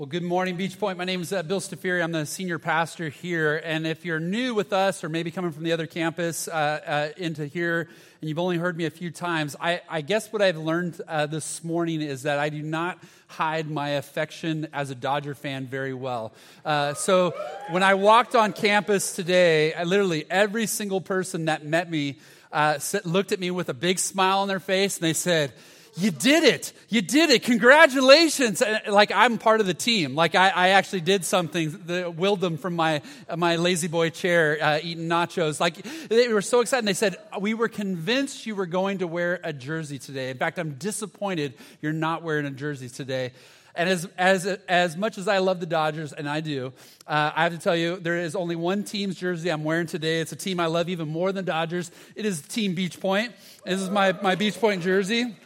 Well, good morning, Beach Point. My name is uh, Bill Stafiri. I'm the senior pastor here. And if you're new with us or maybe coming from the other campus uh, uh, into here and you've only heard me a few times, I, I guess what I've learned uh, this morning is that I do not hide my affection as a Dodger fan very well. Uh, so when I walked on campus today, I literally every single person that met me uh, looked at me with a big smile on their face and they said, you did it. You did it. Congratulations. Like I'm part of the team. Like I, I actually did something, the, willed them from my, my La-Z-Boy chair, uh, eating nachos. Like they were so excited. They said, we were convinced you were going to wear a jersey today. In fact, I'm disappointed you're not wearing a jersey today. And as, as, as much as I love the Dodgers, and I do, uh, I have to tell you, there is only one team's jersey I'm wearing today. It's a team I love even more than Dodgers. It is Team Beach Point. This is my, my Beach Point jersey.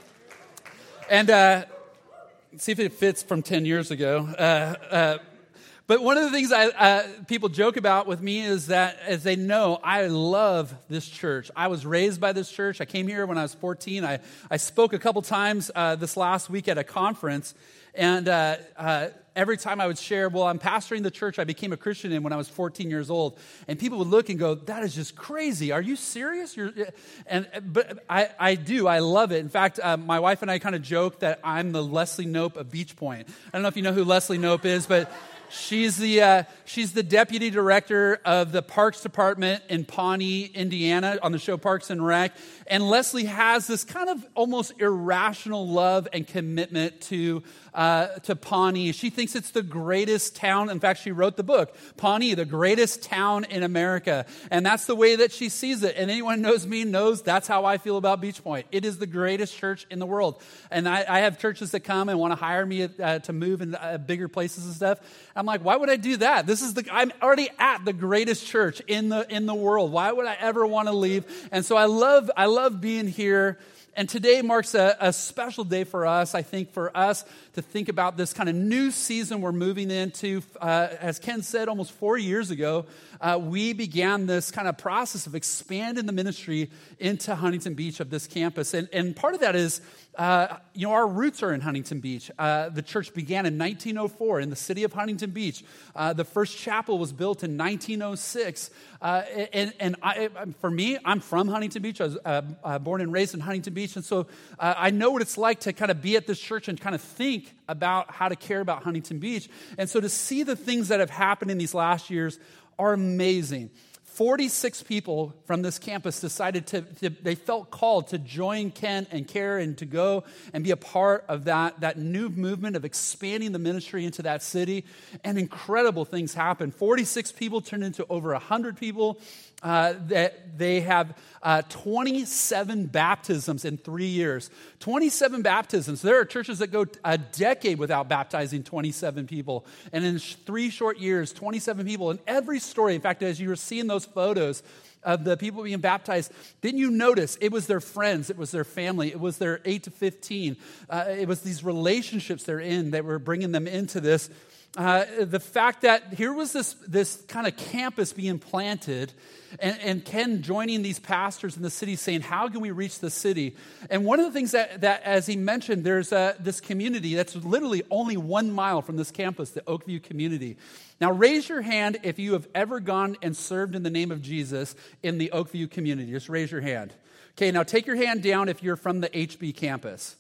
And uh, see if it fits from 10 years ago. Uh, uh, but one of the things I, uh, people joke about with me is that, as they know, I love this church. I was raised by this church. I came here when I was 14. I, I spoke a couple times uh, this last week at a conference. And uh, uh, every time I would share, well, I'm pastoring the church I became a Christian in when I was 14 years old. And people would look and go, that is just crazy. Are you serious? You're, and, but I, I do. I love it. In fact, uh, my wife and I kind of joke that I'm the Leslie Knope of Beach Point. I don't know if you know who Leslie Knope is, but She's the, uh, she's the deputy director of the Parks Department in Pawnee, Indiana, on the show Parks and Rec. And Leslie has this kind of almost irrational love and commitment to, uh, to Pawnee. She thinks it's the greatest town. In fact, she wrote the book, Pawnee, the greatest town in America. And that's the way that she sees it. And anyone who knows me knows that's how I feel about Beach Point. It is the greatest church in the world. And I, I have churches that come and want to hire me uh, to move in uh, bigger places and stuff. I'm like, why would I do that? This is the, I'm already at the greatest church in the, in the world. Why would I ever want to leave? And so I love, I love being here. And today marks a, a, special day for us, I think, for us to think about this kind of new season we're moving into. Uh, as Ken said almost four years ago, uh, we began this kind of process of expanding the ministry into Huntington Beach of this campus. And, and part of that is, uh, you know, our roots are in Huntington Beach. Uh, the church began in 1904 in the city of Huntington Beach. Uh, the first chapel was built in 1906. Uh, and and I, for me, I'm from Huntington Beach. I was uh, born and raised in Huntington Beach. And so I know what it's like to kind of be at this church and kind of think about how to care about Huntington Beach. And so to see the things that have happened in these last years are amazing. 46 people from this campus decided to, to, they felt called to join Ken and Care and to go and be a part of that, that new movement of expanding the ministry into that city. And incredible things happened. 46 people turned into over 100 people. Uh, that they have uh, 27 baptisms in three years. 27 baptisms. There are churches that go a decade without baptizing 27 people. And in three short years, 27 people. And every story, in fact, as you were seeing those photos, of the people being baptized, didn't you notice it was their friends, it was their family, it was their 8 to 15, uh, it was these relationships they're in that were bringing them into this. Uh, the fact that here was this, this kind of campus being planted, and, and, Ken joining these pastors in the city saying, How can we reach the city? And one of the things that, that as he mentioned, there's a, this community that's literally only one mile from this campus, the Oakview community. Now, raise your hand if you have ever gone and served in the name of Jesus in the Oakview community. Just raise your hand. Okay, now take your hand down if you're from the HB campus.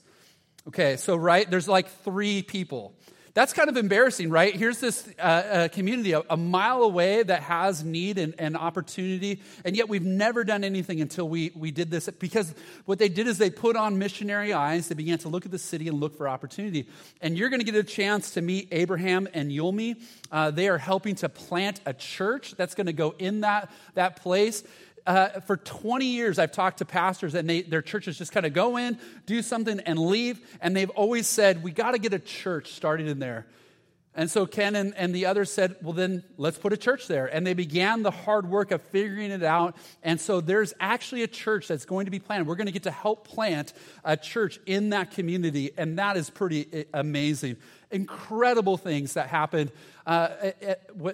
Okay, so right, there's like three people. That's kind of embarrassing, right? Here's this uh, community a, a, mile away that has need and, and, opportunity, and yet we've never done anything until we, we did this. Because what they did is they put on missionary eyes, they began to look at the city and look for opportunity. And you're going to get a chance to meet Abraham and Yulmi. Uh, they are helping to plant a church that's going to go in that, that place uh, for 20 years, I've talked to pastors, and they, their churches just kind of go in, do something, and leave. And they've always said, We got to get a church started in there. And so Ken and, and the others said, Well, then let's put a church there. And they began the hard work of figuring it out. And so there's actually a church that's going to be planted. We're going to get to help plant a church in that community. And that is pretty amazing. Incredible things that happened uh,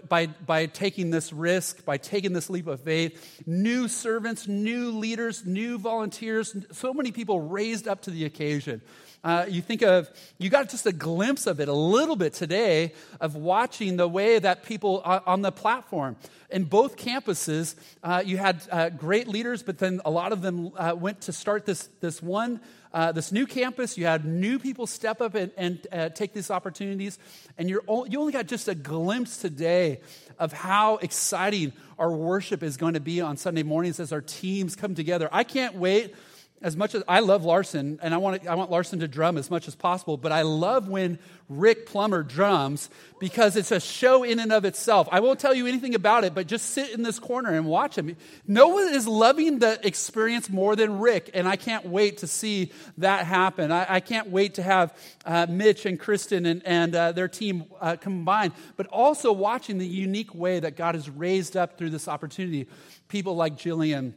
by, by taking this risk, by taking this leap of faith. New servants, new leaders, new volunteers, so many people raised up to the occasion. Uh, you think of, you got just a glimpse of it a little bit today of watching the way that people uh, on the platform. In both campuses, uh, you had uh, great leaders, but then a lot of them uh, went to start this, this one. Uh, this new campus, you had new people step up and, and take these opportunities, and you're you only got just a glimpse today of how exciting our worship is going to be on Sunday mornings as our teams come together. I can't wait as much as I love Larson, and I want, I want Larson to drum as much as possible, but I love when Rick Plummer drums because it's a show in and of itself. I won't tell you anything about it, but just sit in this corner and watch him. No one is loving the experience more than Rick, and I can't wait to see that happen. I, I can't wait to have uh, Mitch and Kristen and, and uh, their team uh, combined, but also watching the unique way that God has raised up through this opportunity. People like Jillian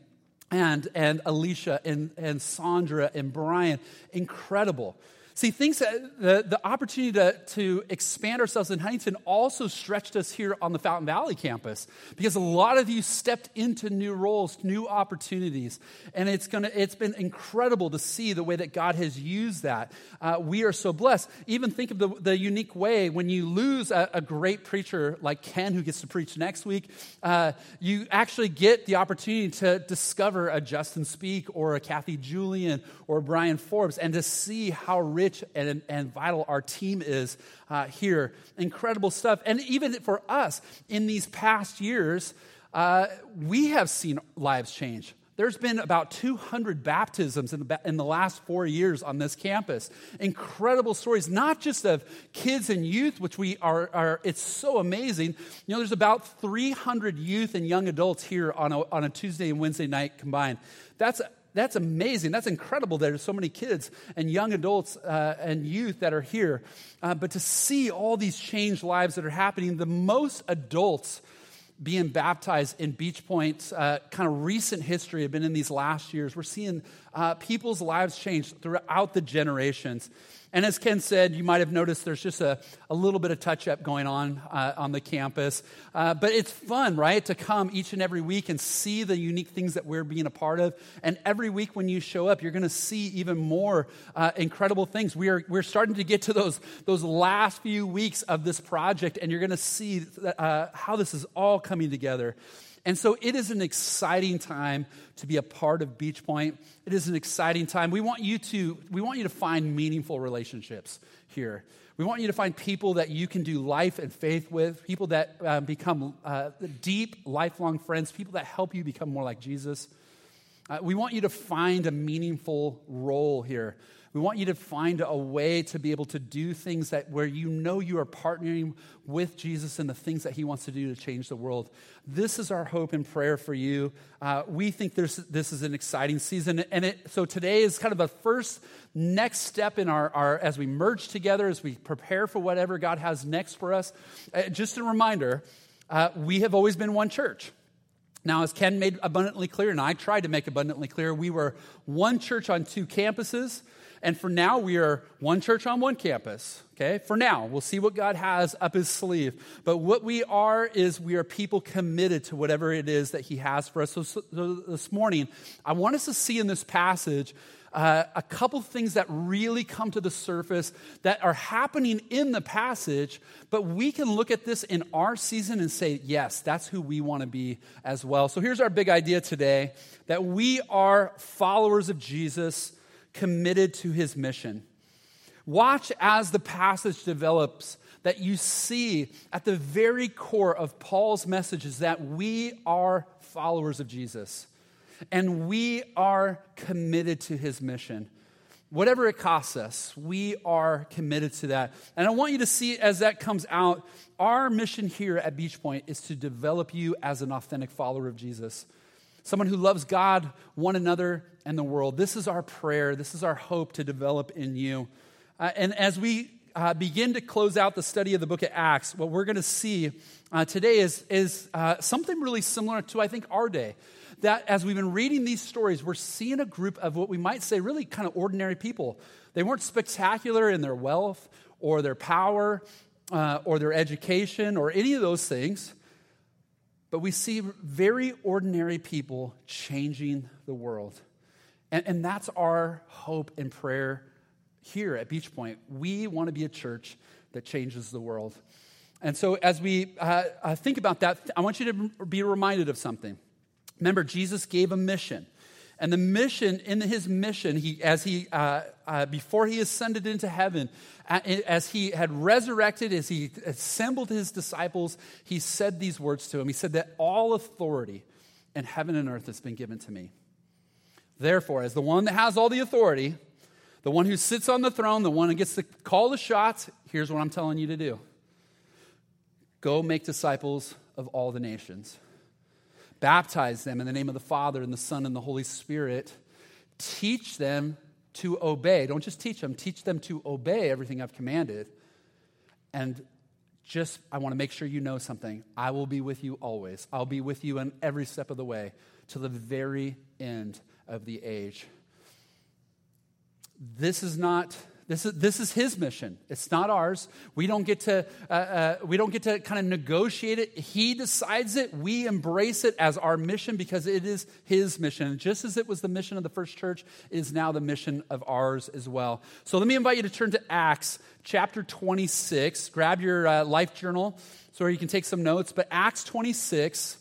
and, and Alicia and, and Sandra and Brian. Incredible. See, things that the, the opportunity to, to expand ourselves in Huntington also stretched us here on the Fountain Valley campus because a lot of you stepped into new roles, new opportunities. And it's, gonna, it's been incredible to see the way that God has used that. Uh, we are so blessed. Even think of the, the unique way when you lose a, a, great preacher like Ken, who gets to preach next week, uh, you actually get the opportunity to discover a Justin Speak or a Kathy Julian or Brian Forbes and to see how rich rich and, and vital our team is uh, here. Incredible stuff. And even for us, in these past years, uh, we have seen lives change. There's been about 200 baptisms in the, in the, last four years on this campus. Incredible stories, not just of kids and youth, which we are, are it's so amazing. You know, there's about 300 youth and young adults here on a, on a Tuesday and Wednesday night combined. That's that's amazing. That's incredible. There's so many kids and young adults uh, and youth that are here. Uh, but to see all these changed lives that are happening, the most adults being baptized in Beach Point's uh, kind of recent history have been in these last years. We're seeing uh, people's lives change throughout the generations. And as Ken said, you might have noticed there's just a, a little bit of touch up going on uh, on the campus. Uh, but it's fun, right, to come each and every week and see the unique things that we're being a part of. And every week when you show up, you're going to see even more uh, incredible things. We are, we're starting to get to those, those last few weeks of this project, and you're going to see uh, how this is all coming together. And so it is an exciting time to be a part of Beach Point. It is an exciting time. We want you to, we want you to find meaningful relationships here. We want you to find people that you can do life and faith with, people that uh, become uh, deep, lifelong friends, people that help you become more like Jesus. Uh, we want you to find a meaningful role here. We want you to find a way to be able to do things that where you know you are partnering with Jesus and the things that he wants to do to change the world. This is our hope and prayer for you. Uh, we think this is an exciting season. And it, so today is kind of a first next step in our, our, as we merge together, as we prepare for whatever God has next for us. Uh, just a reminder, uh, we have always been one church. Now, as Ken made abundantly clear, and I tried to make abundantly clear, we were one church on two campuses. And for now, we are one church on one campus. Okay, for now, we'll see what God has up his sleeve. But what we are is we are people committed to whatever it is that he has for us. So, so this morning, I want us to see in this passage uh, a couple things that really come to the surface that are happening in the passage, but we can look at this in our season and say, yes, that's who we want to be as well. So here's our big idea today that we are followers of Jesus committed to his mission. Watch as the passage develops that you see at the very core of Paul's message is that we are followers of Jesus and we are committed to his mission. Whatever it costs us, we are committed to that. And I want you to see as that comes out, our mission here at Beach Point is to develop you as an authentic follower of Jesus someone who loves God, one another, and the world. This is our prayer. This is our hope to develop in you. Uh, and as we uh, begin to close out the study of the book of Acts, what we're going to see uh, today is, is uh, something really similar to, I think, our day. That as we've been reading these stories, we're seeing a group of what we might say really kind of ordinary people. They weren't spectacular in their wealth or their power uh, or their education or any of those things. But we see very ordinary people changing the world. And, and that's our hope and prayer here at Beach Point. We want to be a church that changes the world. And so, as we uh, uh, think about that, I want you to be reminded of something. Remember, Jesus gave a mission. And the mission, in his mission, he, as he, uh, uh, before he ascended into heaven, as he had resurrected, as he assembled his disciples, he said these words to him. He said that all authority in heaven and earth has been given to me. Therefore, as the one that has all the authority, the one who sits on the throne, the one who gets to call the shots, here's what I'm telling you to do go make disciples of all the nations. Baptize them in the name of the Father and the Son and the Holy Spirit. Teach them to obey. Don't just teach them, teach them to obey everything I've commanded. And just, I want to make sure you know something. I will be with you always. I'll be with you in every step of the way to the very end of the age. This is not this is, this is his mission. It's not ours. We don't get to uh, uh, we don't get to kind of negotiate it. He decides it. We embrace it as our mission because it is his mission. And just as it was the mission of the first church, it is now the mission of ours as well. So let me invite you to turn to Acts chapter 26. Grab your uh, life journal so you can take some notes. But Acts 26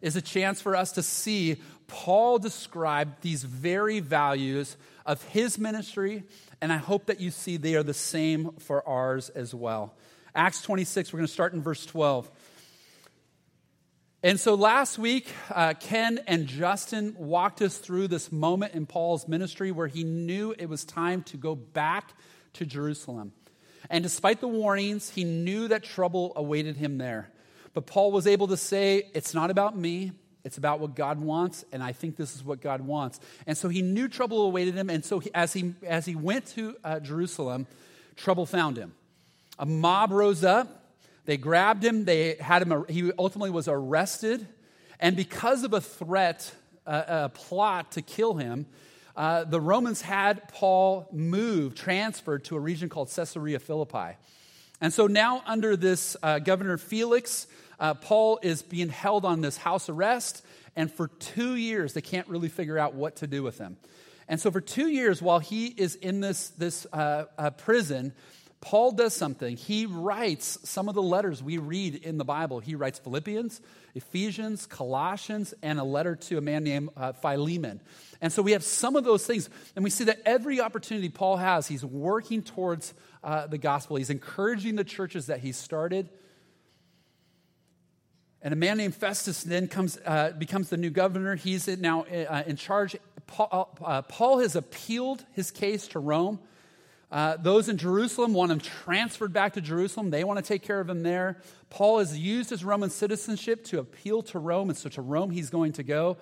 is a chance for us to see Paul describe these very values of his ministry, and I hope that you see they are the same for ours as well. Acts 26, we're going to start in verse 12. And so last week, uh, Ken and Justin walked us through this moment in Paul's ministry where he knew it was time to go back to Jerusalem. And despite the warnings, he knew that trouble awaited him there. But Paul was able to say, It's not about me, it's about what God wants, and I think this is what God wants. And so he knew trouble awaited him, and so he, as, he, as he went to uh, Jerusalem, trouble found him. A mob rose up, they grabbed him, they had him, he ultimately was arrested, and because of a threat, uh, a plot to kill him, uh, the Romans had Paul moved, transferred to a region called Caesarea Philippi. And so now, under this uh, Governor Felix, uh, Paul is being held on this house arrest, and for two years, they can't really figure out what to do with him. And so, for two years, while he is in this, this uh, uh, prison, Paul does something. He writes some of the letters we read in the Bible. He writes Philippians, Ephesians, Colossians, and a letter to a man named uh, Philemon. And so we have some of those things, and we see that every opportunity Paul has, he's working towards uh, the gospel. He's encouraging the churches that he started. And a man named Festus then comes, uh, becomes the new governor. He's now uh, in charge. Paul, uh, Paul, has appealed his case to Rome. Uh, those in Jerusalem want him transferred back to Jerusalem. They want to take care of him there. Paul has used his Roman citizenship to appeal to Rome, and so to Rome he's going to go.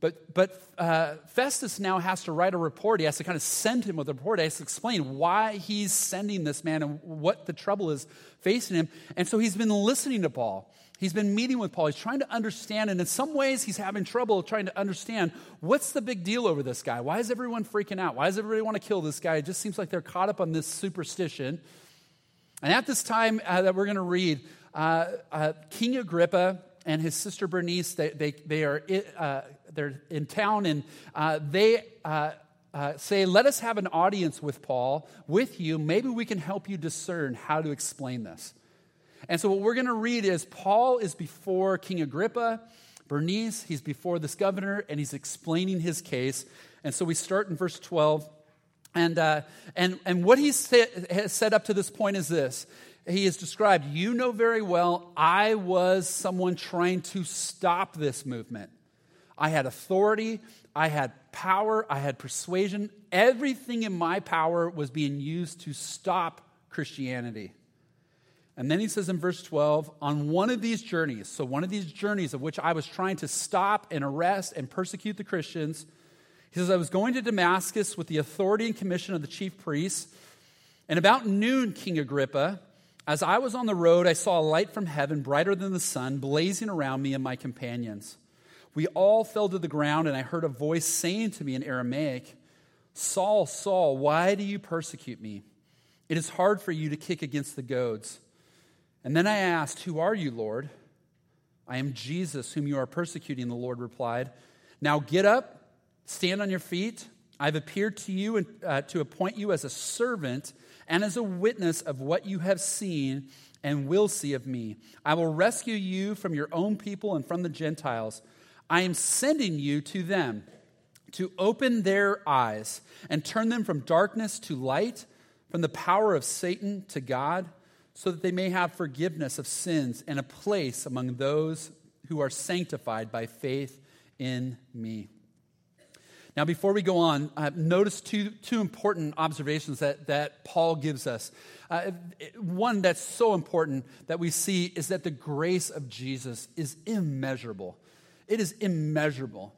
But, but uh, Festus now has to write a report. He has to kind of send him with a report. He has to explain why he's sending this man and what the trouble is facing him. And so he's been listening to Paul. He's been meeting with Paul. He's trying to understand, and in some ways, he's having trouble trying to understand what's the big deal over this guy? Why is everyone freaking out? Why does everybody want to kill this guy? It just seems like they're caught up on this superstition. And at this time uh, that we're going to read, uh, uh, King Agrippa and his sister Bernice, they, they, they are uh, they're in town, and uh, they uh, say, Let us have an audience with Paul, with you. Maybe we can help you discern how to explain this. And so, what we're going to read is Paul is before King Agrippa, Bernice, he's before this governor, and he's explaining his case. And so, we start in verse 12. And, uh, and, and what he has said up to this point is this He has described, You know very well, I was someone trying to stop this movement. I had authority, I had power, I had persuasion. Everything in my power was being used to stop Christianity. And then he says in verse 12, on one of these journeys, so one of these journeys of which I was trying to stop and arrest and persecute the Christians, he says, I was going to Damascus with the authority and commission of the chief priests. And about noon, King Agrippa, as I was on the road, I saw a light from heaven, brighter than the sun, blazing around me and my companions. We all fell to the ground, and I heard a voice saying to me in Aramaic, Saul, Saul, why do you persecute me? It is hard for you to kick against the goads. And then I asked, Who are you, Lord? I am Jesus, whom you are persecuting, the Lord replied. Now get up, stand on your feet. I've appeared to you and, uh, to appoint you as a servant and as a witness of what you have seen and will see of me. I will rescue you from your own people and from the Gentiles. I am sending you to them to open their eyes and turn them from darkness to light, from the power of Satan to God, so that they may have forgiveness of sins and a place among those who are sanctified by faith in me. Now, before we go on, uh, notice two, two important observations that, that Paul gives us. Uh, one that's so important that we see is that the grace of Jesus is immeasurable. It is immeasurable.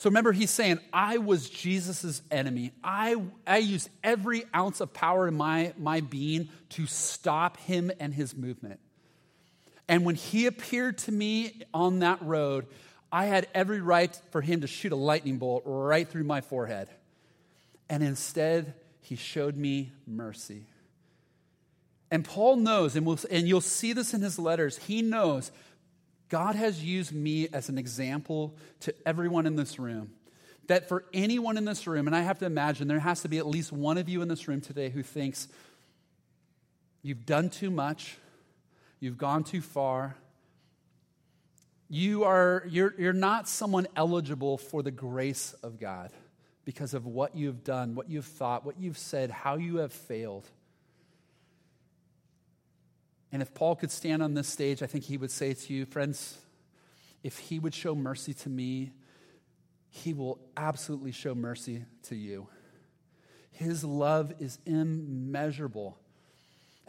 So remember, he's saying, I was Jesus' enemy. I, I used every ounce of power in my, my being to stop him and his movement. And when he appeared to me on that road, I had every right for him to shoot a lightning bolt right through my forehead. And instead, he showed me mercy. And Paul knows, and, we'll, and you'll see this in his letters, he knows God has used me as an example to everyone in this room. That for anyone in this room, and I have to imagine there has to be at least one of you in this room today who thinks, you've done too much, you've gone too far, you are you're, you're not someone eligible for the grace of god because of what you've done what you've thought what you've said how you have failed and if paul could stand on this stage i think he would say to you friends if he would show mercy to me he will absolutely show mercy to you his love is immeasurable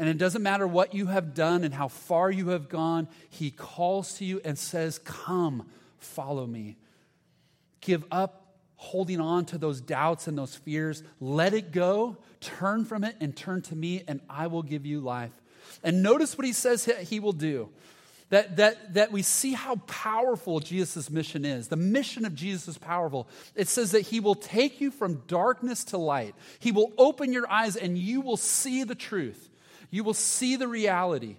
and it doesn't matter what you have done and how far you have gone, He calls to you and says, Come, follow me. Give up holding on to those doubts and those fears. Let it go, turn from it, and turn to me, and I will give you life. And notice what He says He will do. That, that, that we see how powerful Jesus' mission is. The mission of Jesus is powerful. It says that he will take you from darkness to light. He will open your eyes and you will see the truth you will see the reality.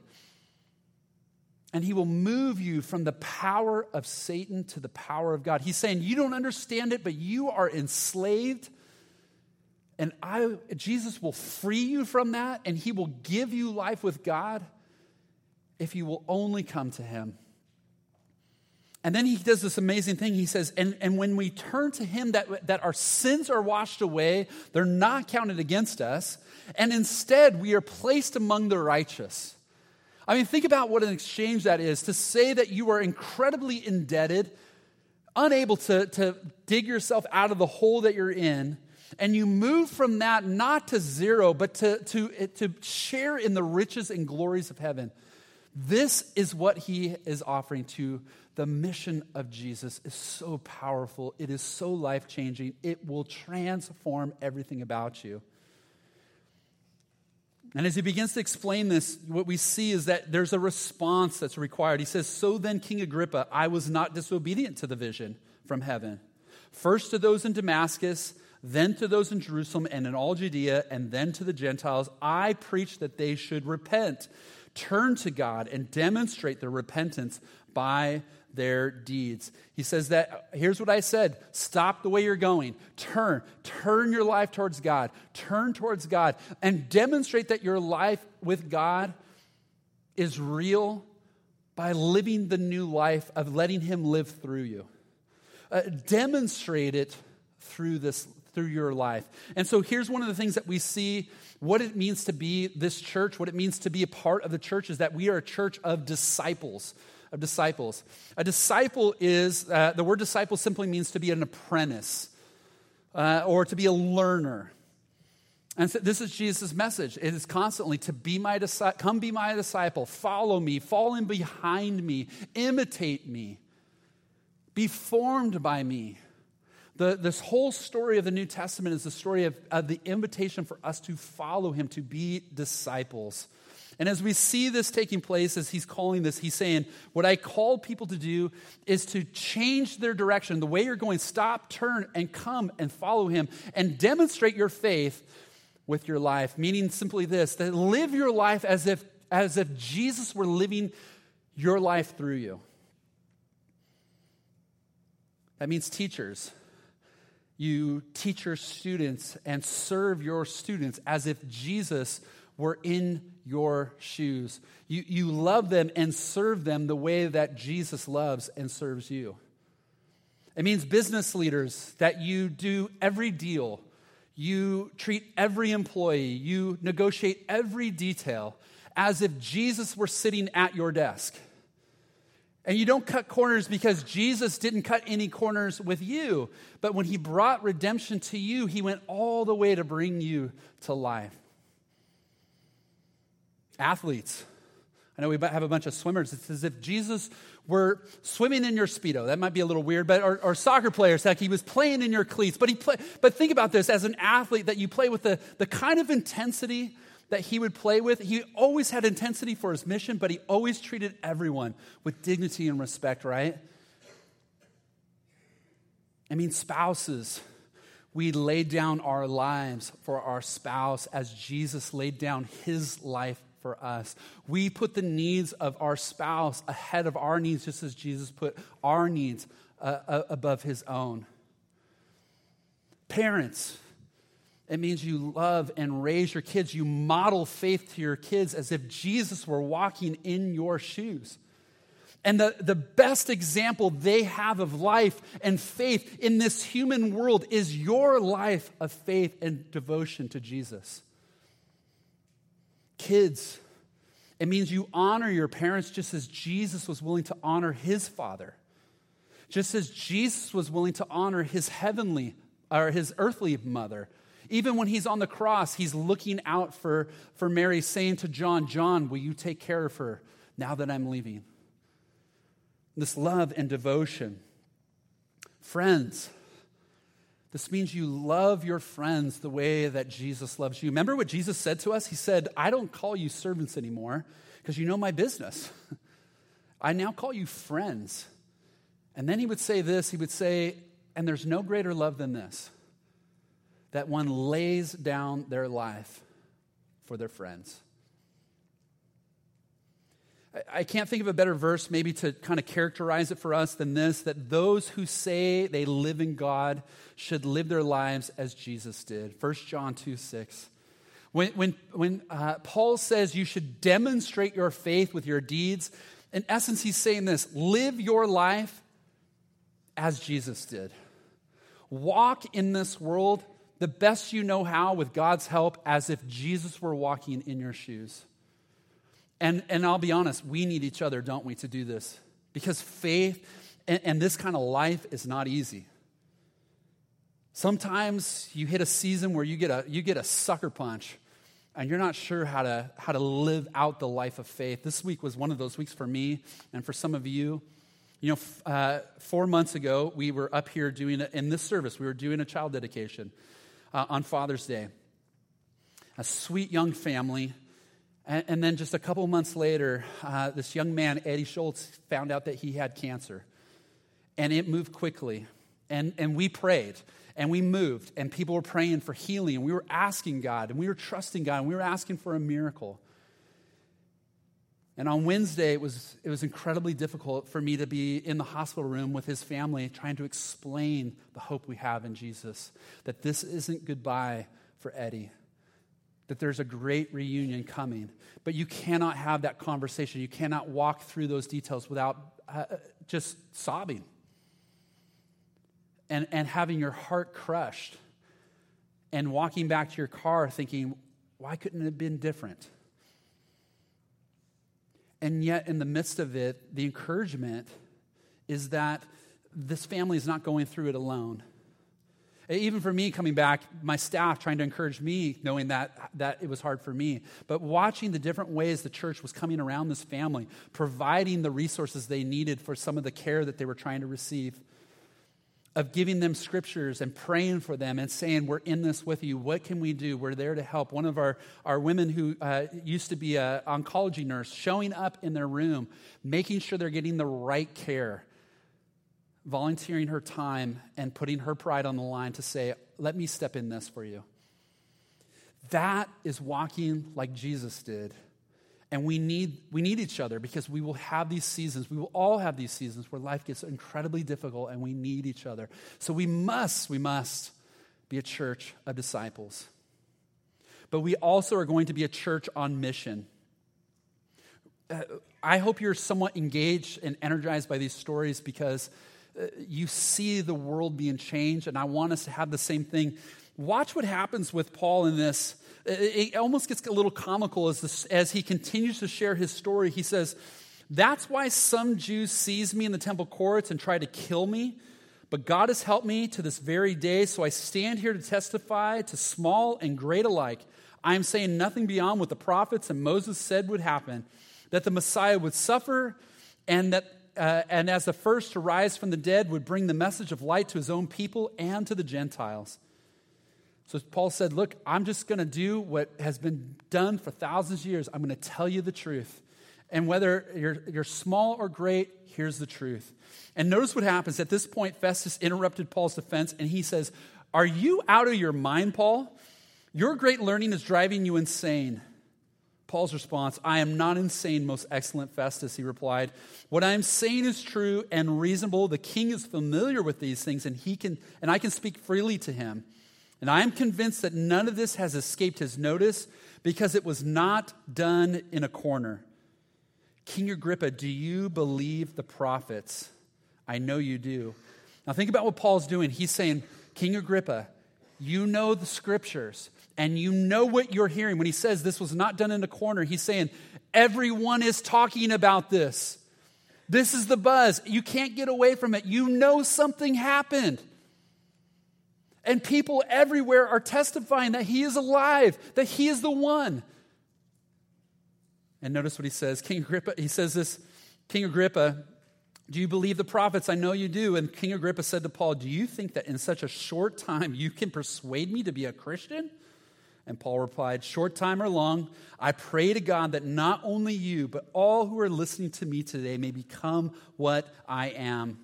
And he will move you from the power of Satan to the power of God. He's saying, You don't understand it, but you are enslaved. And I, Jesus will free you from that, and he will give you life with God if you will only come to him. And then he does this amazing thing. He says, and, and when we turn to him, that, that our sins are washed away, they're not counted against us, and instead we are placed among the righteous. I mean, think about what an exchange that is to say that you are incredibly indebted, unable to, to dig yourself out of the hole that you're in, and you move from that not to zero, but to, to, to share in the riches and glories of heaven. This is what he is offering to the mission of Jesus is so powerful. It is so life changing. It will transform everything about you. And as he begins to explain this, what we see is that there's a response that's required. He says, So then, King Agrippa, I was not disobedient to the vision from heaven. First to those in Damascus, then to those in Jerusalem and in all Judea, and then to the Gentiles, I preach that they should repent, turn to God, and demonstrate their repentance by their deeds. He says that, here's what I said stop the way you're going, turn, turn your life towards God, turn towards God, and demonstrate that your life with God is real by living the new life of letting Him live through you. Uh, demonstrate it through this through your life. And so here's one of the things that we see what it means to be this church, what it means to be a part of the church is that we are a church of disciples of disciples. A disciple is, uh, the word disciple simply means to be an apprentice uh, or to be a learner. And so this is Jesus' message. It is constantly to be my disciple, come be my disciple, follow me, fall in behind me, imitate me, be formed by me. The, this whole story of the New Testament is the story of, of the invitation for us to follow him, to be disciples. And as we see this taking place, as he's calling this, he's saying, What I call people to do is to change their direction. The way you're going, stop, turn, and come and follow him and demonstrate your faith with your life, meaning simply this that live your life as if, as if Jesus were living your life through you. That means teachers. You teach your students and serve your students as if Jesus were in your shoes. You, you love them and serve them the way that Jesus loves and serves you. It means business leaders that you do every deal, you treat every employee, you negotiate every detail as if Jesus were sitting at your desk. And you don't cut corners because Jesus didn't cut any corners with you. But when he brought redemption to you, he went all the way to bring you to life. Athletes. I know we have a bunch of swimmers. It's as if Jesus were swimming in your Speedo. That might be a little weird, but or, or soccer players, like he was playing in your cleats. But he play, but think about this as an athlete that you play with the, the kind of intensity that he would play with. He always had intensity for his mission, but he always treated everyone with dignity and respect, right? I mean, spouses, we lay down our lives for our spouse as Jesus laid down his life for us. We put the needs of our spouse ahead of our needs, just as Jesus put our needs uh, uh above his own. Parents, it means you love and raise your kids. You model faith to your kids as if Jesus were walking in your shoes. And the, the best example they have of life and faith in this human world is your life of faith and devotion to Jesus. Kids, it means you honor your parents just as Jesus was willing to honor his father, just as Jesus was willing to honor his heavenly or his earthly mother. Even when he's on the cross, he's looking out for, for Mary, saying to John, John, will you take care of her now that I'm leaving? This love and devotion. Friends, this means you love your friends the way that Jesus loves you. Remember what Jesus said to us? He said, I don't call you servants anymore because you know my business. I now call you friends. And then he would say this he would say, and there's no greater love than this that one lays down their life for their friends. I can't think of a better verse, maybe to kind of characterize it for us than this that those who say they live in God should live their lives as Jesus did. 1 John 2 6. When, when, when uh, Paul says you should demonstrate your faith with your deeds, in essence, he's saying this live your life as Jesus did. Walk in this world the best you know how with God's help as if Jesus were walking in your shoes. And, and I'll be honest, we need each other, don't we, to do this? Because faith and, and this kind of life is not easy. Sometimes you hit a season where you get a, you get a sucker punch and you're not sure how to, how to live out the life of faith. This week was one of those weeks for me and for some of you. You know, uh, four months ago, we were up here doing, a, in this service, we were doing a child dedication uh, on Father's Day. A sweet young family. And, and then just a couple months later, uh, this young man, Eddie Schultz, found out that he had cancer. And it moved quickly. And, and we prayed and we moved, and people were praying for healing, and we were asking God, and we were trusting God, and we were asking for a miracle. And on Wednesday, it was, it was incredibly difficult for me to be in the hospital room with his family trying to explain the hope we have in Jesus. That this isn't goodbye for Eddie, that there's a great reunion coming. But you cannot have that conversation. You cannot walk through those details without uh, just sobbing and, and having your heart crushed and walking back to your car thinking, why couldn't it have been different? And yet, in the midst of it, the encouragement is that this family is not going through it alone. Even for me coming back, my staff trying to encourage me, knowing that, that it was hard for me. But watching the different ways the church was coming around this family, providing the resources they needed for some of the care that they were trying to receive of giving them scriptures and praying for them and saying, We're in this with you. What can we do? We're there to help. One of our, our women who uh, used to be an oncology nurse showing up in their room, making sure they're getting the right care, volunteering her time and putting her pride on the line to say, Let me step in this for you. That is walking like Jesus did. And we need, we need each other because we will have these seasons. We will all have these seasons where life gets incredibly difficult and we need each other. So we must, we must be a church of disciples. But we also are going to be a church on mission. Uh, I hope you're somewhat engaged and energized by these stories because uh, you see the world being changed, and I want us to have the same thing. Watch what happens with Paul in this it almost gets a little comical as, this, as he continues to share his story. He says, That's why some Jews seize me in the temple courts and try to kill me. But God has helped me to this very day, so I stand here to testify to small and great alike. I am saying nothing beyond what the prophets and Moses said would happen that the Messiah would suffer, and that uh, and as the first to rise from the dead would bring the message of light to his own people and to the Gentiles. So Paul said, Look, I'm just going to do what has been done for thousands of years. I'm going to tell you the truth. And whether you're, you're small or great, here's the truth. And notice what happens. At this point, Festus interrupted Paul's defense and he says, Are you out of your mind, Paul? Your great learning is driving you insane. Paul's response, I am not insane, most excellent Festus, he replied. What I am saying is true and reasonable. The king is familiar with these things, and he can and I can speak freely to him. And I am convinced that none of this has escaped his notice because it was not done in a corner. King Agrippa, do you believe the prophets? I know you do. Now, think about what Paul's doing. He's saying, King Agrippa, you know the scriptures and you know what you're hearing. When he says this was not done in a corner, he's saying, everyone is talking about this. This is the buzz. You can't get away from it. You know something happened. And people everywhere are testifying that he is alive, that he is the one. And notice what he says. King Agrippa, he says this King Agrippa, do you believe the prophets? I know you do. And King Agrippa said to Paul, Do you think that in such a short time you can persuade me to be a Christian? And Paul replied, Short time or long, I pray to God that not only you, but all who are listening to me today may become what I am,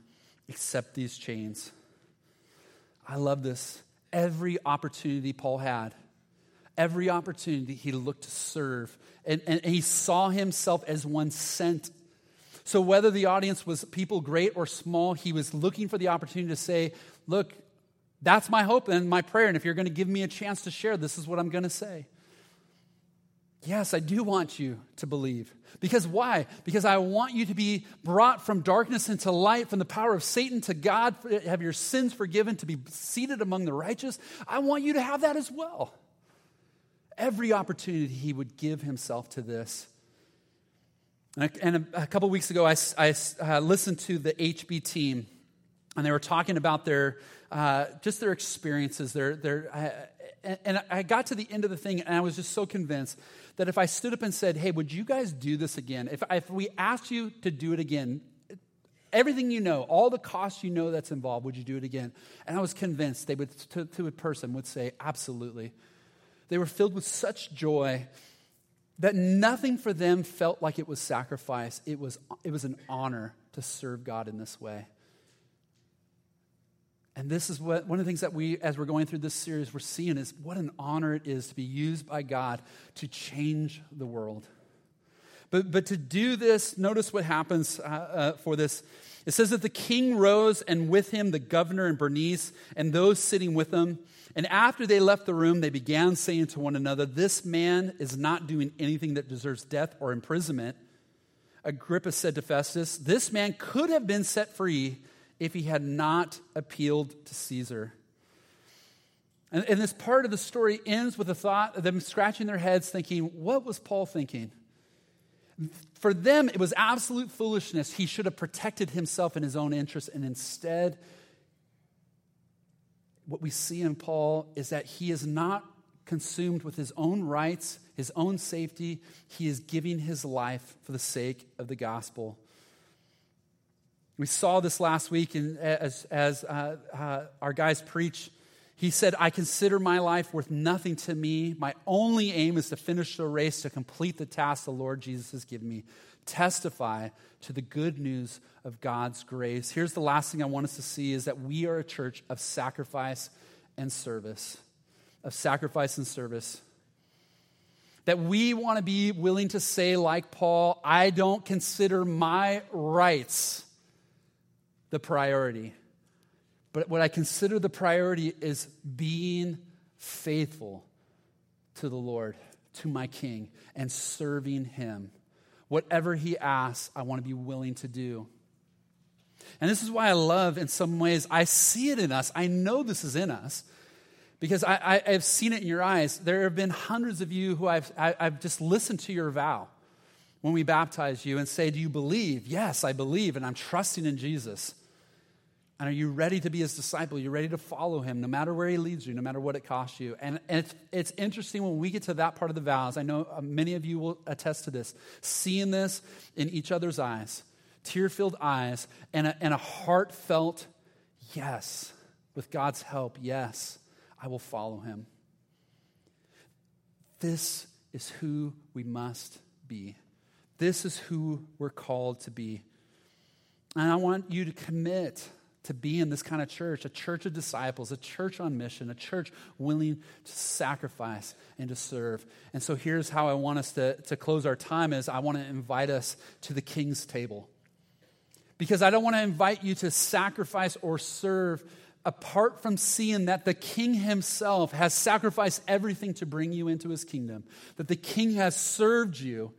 except these chains. I love this. Every opportunity Paul had, every opportunity he looked to serve, and, and, he saw himself as one sent. So, whether the audience was people great or small, he was looking for the opportunity to say, Look, that's my hope and my prayer. And if you're going to give me a chance to share, this is what I'm going to say. Yes, I do want you to believe. Because why? Because I want you to be brought from darkness into light, from the power of Satan to God, have your sins forgiven, to be seated among the righteous. I want you to have that as well. Every opportunity he would give himself to this. And a, couple weeks ago, I, I uh, listened to the HB team, and they were talking about their uh, just their experiences, their, their, uh, and I got to the end of the thing, and I was just so convinced that if I stood up and said, Hey, would you guys do this again? If, if we asked you to do it again, everything you know, all the costs you know that's involved, would you do it again? And I was convinced they would, to, to a person, would say, Absolutely. They were filled with such joy that nothing for them felt like it was sacrifice. It was, it was an honor to serve God in this way. And this is what one of the things that we, as we're going through this series, we're seeing is what an honor it is to be used by God to change the world. But, but to do this, notice what happens uh, uh, for this. It says that the king rose, and with him the governor and Bernice, and those sitting with them. And after they left the room, they began saying to one another, This man is not doing anything that deserves death or imprisonment. Agrippa said to Festus, This man could have been set free if he had not appealed to Caesar. And, and this part of the story ends with the thought of them scratching their heads, thinking, What was Paul thinking? For them, it was absolute foolishness. He should have protected himself in his own interest, and instead, what we see in Paul is that he is not consumed with his own rights, his own safety. He is giving his life for the sake of the gospel. We saw this last week in, as, as uh, uh, our guys preach. He said, I consider my life worth nothing to me. My only aim is to finish the race, to complete the task the Lord Jesus has given me. Testify to the good news of God's grace. Here's the last thing I want us to see is that we are a church of sacrifice and service. Of sacrifice and service. that we want to be willing to say, like Paul, I don't consider my rights the priority. But what I consider the priority is being faithful to the Lord, to my King, and serving Him. Whatever He asks, I want to be willing to do. And this is why I love, in some ways, I see it in us. I know this is in us because I, I, have seen it in your eyes. There have been hundreds of you who I've, I, I've just listened to your vow when we baptize you and say, Do you believe? Yes, I believe, and I'm trusting in Jesus. And are you ready to be his disciple? You're ready to follow him no matter where he leads you, no matter what it costs you. And, it's, it's interesting when we get to that part of the vows. I know uh, many of you will attest to this, seeing this in each other's eyes, tear filled eyes, and a, and a heartfelt yes, with God's help, yes. I will follow him. This is who we must be. This is who we're called to be. And I want you to commit to be in this kind of church a church of disciples, a church on mission, a church willing to sacrifice and to serve. And so here's how I want us to, to close our time is I want to invite us to the king's table. Because I don't want to invite you to sacrifice or serve apart from seeing that the king himself has sacrificed everything to bring you into his kingdom, that the king has served you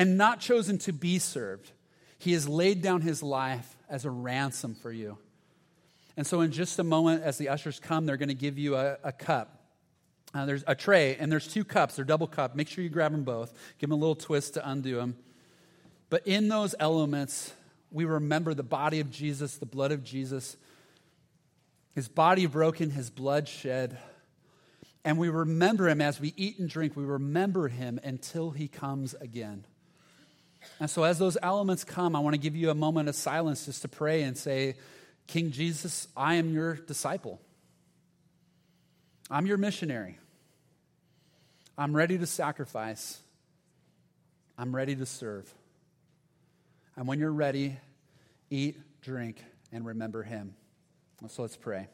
and not chosen to be served. He has laid down his life as a ransom for you. And so, in just a moment, as the ushers come, they're going to give you a, a cup. Uh, there's a tray, and there's two cups. They're double cup. Make sure you grab them both. Give them a little twist to undo them. But in those elements, we remember the body of Jesus, the blood of Jesus, his body broken, his blood shed. And we remember him as we eat and drink. We remember him until he comes again. And so, as those elements come, I want to give you a moment of silence just to pray and say, King Jesus, I am your disciple. I'm your missionary. I'm ready to sacrifice. I'm ready to serve. And when you're ready, eat, drink, and remember him. So let's pray.